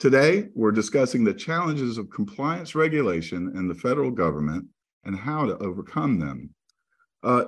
Today, we're discussing the challenges of compliance regulation in the federal government and how to overcome them. Uh,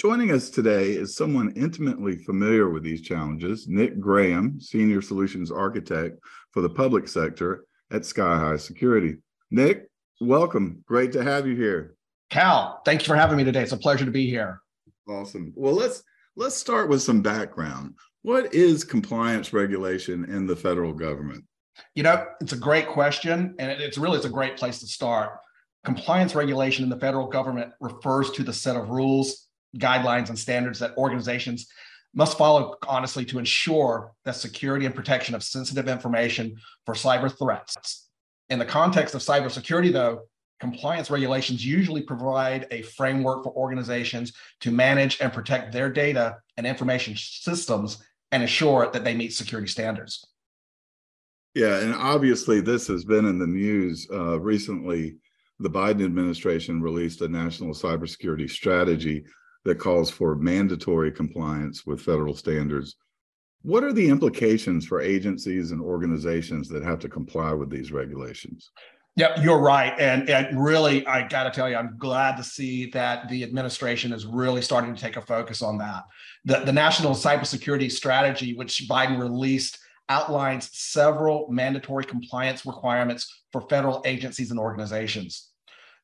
joining us today is someone intimately familiar with these challenges, Nick Graham, Senior Solutions Architect for the public sector at Skyhigh Security. Nick, welcome. Great to have you here. Cal, thank you for having me today. It's a pleasure to be here. Awesome. Well, let's let's start with some background. What is compliance regulation in the federal government? You know, it's a great question, and it's really it's a great place to start. Compliance regulation in the federal government refers to the set of rules, guidelines, and standards that organizations must follow honestly to ensure that security and protection of sensitive information for cyber threats. In the context of cybersecurity, though, compliance regulations usually provide a framework for organizations to manage and protect their data and information systems and ensure that they meet security standards. Yeah, and obviously this has been in the news uh, recently. The Biden administration released a national cybersecurity strategy that calls for mandatory compliance with federal standards. What are the implications for agencies and organizations that have to comply with these regulations? Yeah, you're right. And, and really, I got to tell you, I'm glad to see that the administration is really starting to take a focus on that. The, the National Cybersecurity Strategy, which Biden released outlines several mandatory compliance requirements for federal agencies and organizations.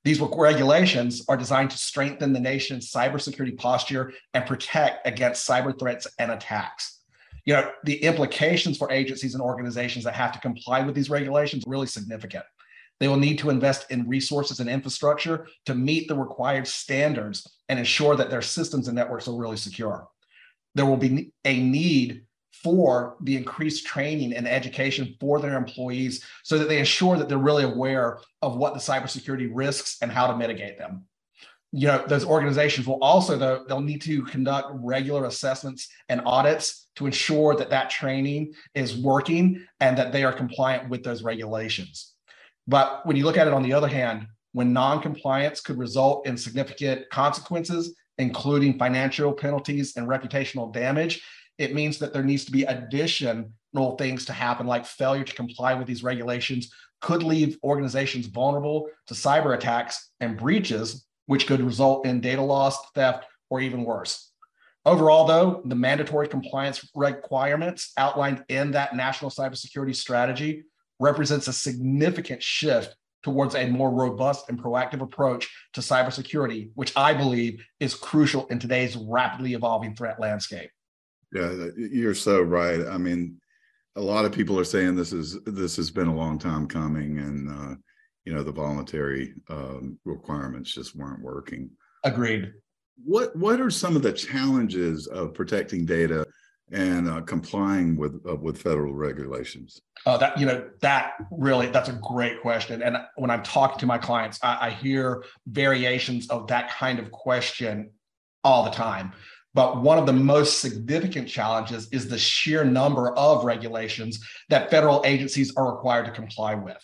These regulations are designed to strengthen the nation's cybersecurity posture and protect against cyber threats and attacks. You know, the implications for agencies and organizations that have to comply with these regulations are really significant. They will need to invest in resources and infrastructure to meet the required standards and ensure that their systems and networks are really secure. There will be a need for the increased training and education for their employees so that they ensure that they're really aware of what the cybersecurity risks and how to mitigate them. You know, those organizations will also, though, they'll need to conduct regular assessments and audits to ensure that that training is working and that they are compliant with those regulations. But when you look at it on the other hand, when non-compliance could result in significant consequences, including financial penalties and reputational damage, it means that there needs to be additional things to happen, like failure to comply with these regulations could leave organizations vulnerable to cyber attacks and breaches, which could result in data loss, theft, or even worse. Overall, though, the mandatory compliance requirements outlined in that national cybersecurity strategy represents a significant shift towards a more robust and proactive approach to cybersecurity, which I believe is crucial in today's rapidly evolving threat landscape. Yeah, you're so right. I mean, a lot of people are saying this is this has been a long time coming, and uh, you know the voluntary um, requirements just weren't working. Agreed. What What are some of the challenges of protecting data and uh, complying with uh, with federal regulations? Uh, that you know that really that's a great question. And when I'm talking to my clients, I, I hear variations of that kind of question all the time. But one of the most significant challenges is the sheer number of regulations that federal agencies are required to comply with.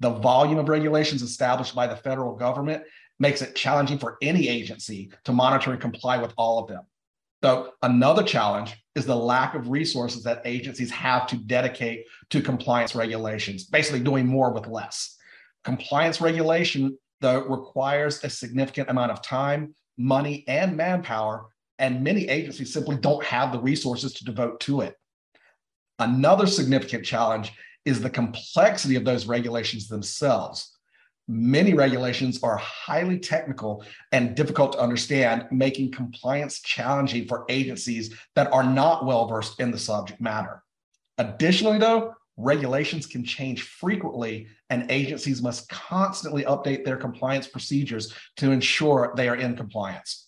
The volume of regulations established by the federal government makes it challenging for any agency to monitor and comply with all of them. So, another challenge is the lack of resources that agencies have to dedicate to compliance regulations, basically doing more with less. Compliance regulation, though, requires a significant amount of time, money, and manpower and many agencies simply don't have the resources to devote to it. Another significant challenge is the complexity of those regulations themselves. Many regulations are highly technical and difficult to understand, making compliance challenging for agencies that are not well versed in the subject matter. Additionally, though, regulations can change frequently, and agencies must constantly update their compliance procedures to ensure they are in compliance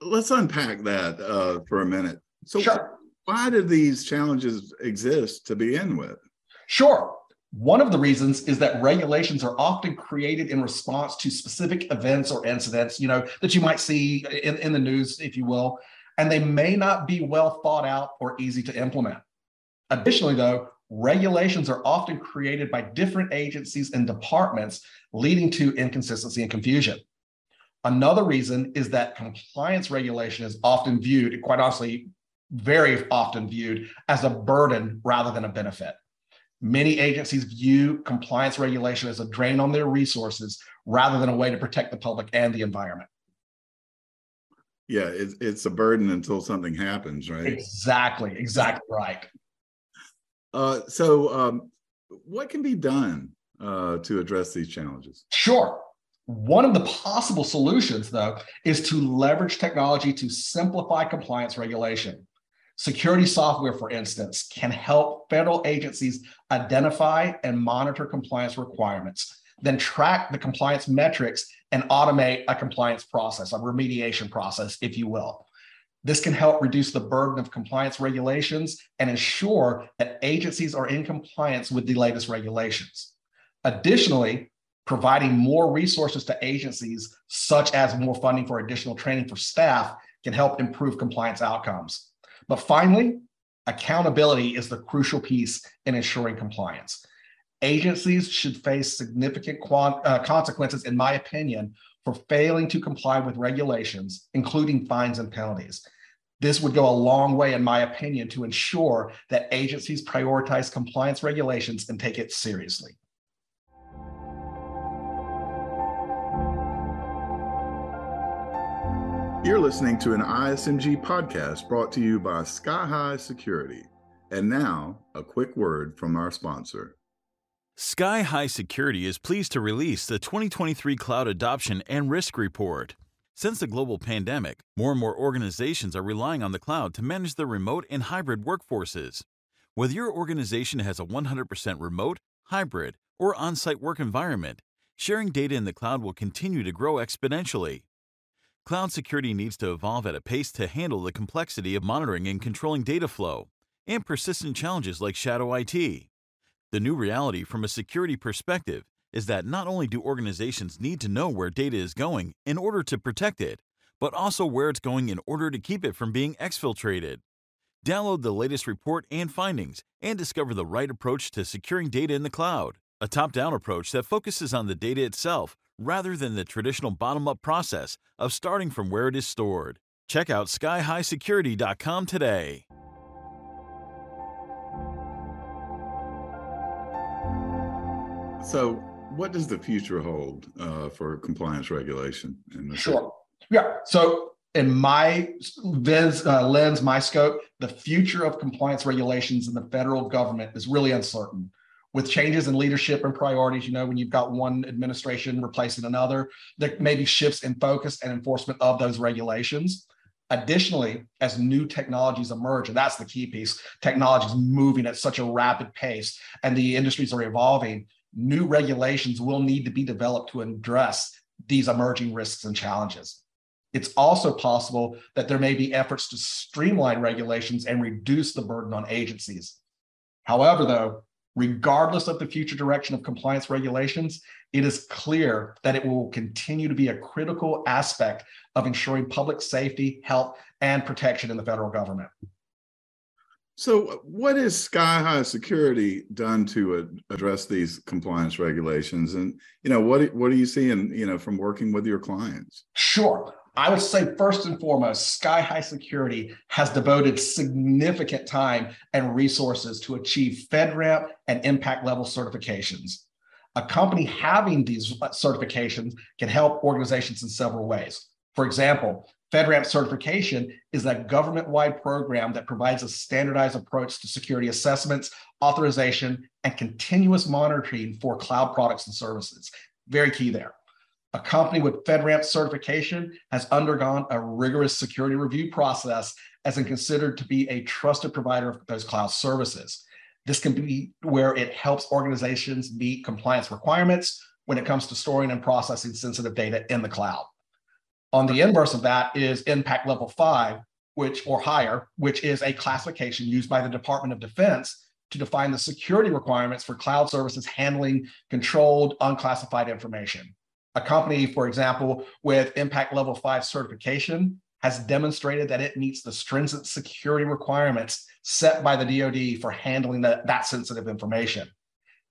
let's unpack that uh, for a minute. So, sure. why do these challenges exist to begin with? Sure. One of the reasons is that regulations are often created in response to specific events or incidents, you know, that you might see in, in the news, if you will, and they may not be well thought out or easy to implement. Additionally, though, regulations are often created by different agencies and departments, leading to inconsistency and confusion. Another reason is that compliance regulation is often viewed, quite honestly, very often viewed as a burden rather than a benefit. Many agencies view compliance regulation as a drain on their resources rather than a way to protect the public and the environment. Yeah, it's, it's a burden until something happens, right? Exactly, exactly right. Uh, so, um, what can be done uh, to address these challenges? Sure. One of the possible solutions, though, is to leverage technology to simplify compliance regulation. Security software, for instance, can help federal agencies identify and monitor compliance requirements, then track the compliance metrics and automate a compliance process, a remediation process, if you will. This can help reduce the burden of compliance regulations and ensure that agencies are in compliance with the latest regulations. Additionally, providing more resources to agencies, such as more funding for additional training for staff, can help improve compliance outcomes. But finally, accountability is the crucial piece in ensuring compliance. Agencies should face significant quant- uh, consequences, in my opinion, for failing to comply with regulations, including fines and penalties. This would go a long way, in my opinion, to ensure that agencies prioritize compliance regulations and take it seriously. You're listening to an ISMG podcast brought to you by Skyhigh Security. And now, a quick word from our sponsor. Skyhigh Security is pleased to release the 2023 Cloud Adoption and Risk Report. Since the global pandemic, more and more organizations are relying on the cloud to manage their remote and hybrid workforces. Whether your organization has a 100% remote, hybrid, or on site work environment, sharing data in the cloud will continue to grow exponentially. Cloud security needs to evolve at a pace to handle the complexity of monitoring and controlling data flow and persistent challenges like shadow IT. The new reality from a security perspective is that not only do organizations need to know where data is going in order to protect it, but also where it's going in order to keep it from being exfiltrated. Download the latest report and findings and discover the right approach to securing data in the cloud, a top down approach that focuses on the data itself rather than the traditional bottom up process of starting from where it is stored. Check out skyhighsecurity.com today. So, what does the future hold uh, for compliance regulation? In the sure. Yeah. So, in my lens, uh, lens, my scope, the future of compliance regulations in the federal government is really uncertain with changes in leadership and priorities, you know, when you've got one administration replacing another, there may be shifts in focus and enforcement of those regulations. Additionally, as new technologies emerge, and that's the key piece, technology is moving at such a rapid pace and the industries are evolving, new regulations will need to be developed to address these emerging risks and challenges. It's also possible that there may be efforts to streamline regulations and reduce the burden on agencies. However, though, regardless of the future direction of compliance regulations, it is clear that it will continue to be a critical aspect of ensuring public safety, health, and protection in the federal government. So, what has Skyhigh Security done to address these compliance regulations? And you know, what what are you seeing? You know, from working with your clients? Sure. I would say first and foremost, Skyhigh Security has devoted significant time and resources to achieve FedRAMP and impact level certifications. A company having these certifications can help organizations in several ways. For example, FedRAMP certification is a government wide program that provides a standardized approach to security assessments, authorization, and continuous monitoring for cloud products and services. Very key there. A company with FedRAMP certification has undergone a rigorous security review process as and considered to be a trusted provider of those cloud services. This can be where it helps organizations meet compliance requirements when it comes to storing and processing sensitive data in the cloud. On the inverse of that is impact level five, which or higher, which is a classification used by the Department of Defense to define the security requirements for cloud services handling controlled unclassified information. A company, for example, with impact level five certification has demonstrated that it meets the stringent security requirements set by the DoD for handling the, that sensitive information.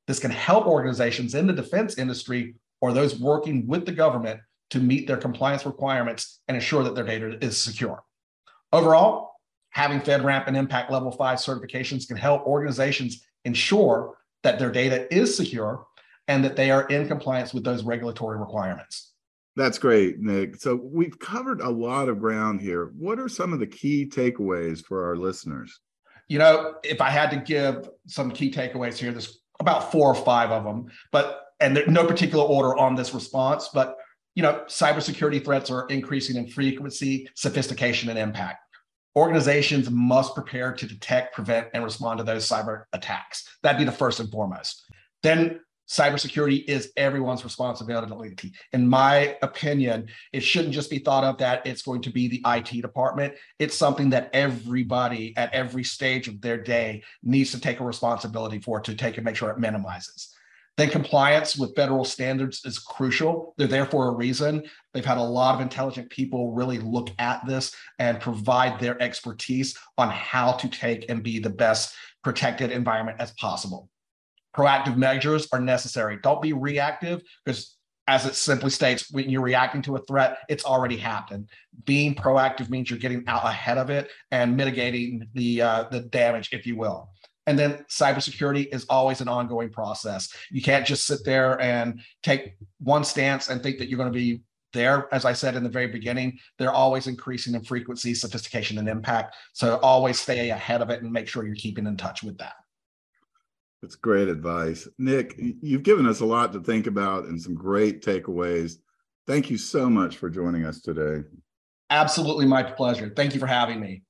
This can help organizations in the defense industry or those working with the government to meet their compliance requirements and ensure that their data is secure. Overall, having FedRAMP and Impact Level 5 certifications can help organizations ensure that their data is secure and that they are in compliance with those regulatory requirements. That's great, Nick. So we've covered a lot of ground here. What are some of the key takeaways for our listeners? You know, if I had to give some key takeaways here, there's about four or five of them, but and there's no particular order on this response, but you know, cybersecurity threats are increasing in frequency, sophistication, and impact. Organizations must prepare to detect, prevent, and respond to those cyber attacks. That'd be the first and foremost. Then cybersecurity is everyone's responsibility. In my opinion, it shouldn't just be thought of that it's going to be the IT department. It's something that everybody at every stage of their day needs to take a responsibility for to take and make sure it minimizes. Then compliance with federal standards is crucial. They're there for a reason. They've had a lot of intelligent people really look at this and provide their expertise on how to take and be the best protected environment as possible proactive measures are necessary. Don't be reactive because as it simply states, when you're reacting to a threat, it's already happened. Being proactive means you're getting out ahead of it and mitigating the uh, the damage, if you will. And then cybersecurity is always an ongoing process. You can't just sit there and take one stance and think that you're going to be there. As I said in the very beginning, they're always increasing in frequency, sophistication, and impact. So always stay ahead of it and make sure you're keeping in touch with that. That's great advice. Nick, you've given us a lot to think about and some great takeaways. Thank you so much for joining us today. Absolutely my pleasure. Thank you for having me.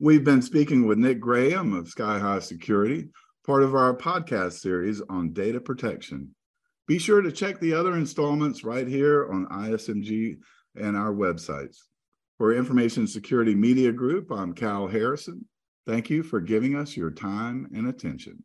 We've been speaking with Nick Graham of Skyhigh Security, part of our podcast series on data protection. Be sure to check the other installments right here on ISMG and our websites. For Information Security Media Group, I'm Cal Harrison. Thank you for giving us your time and attention.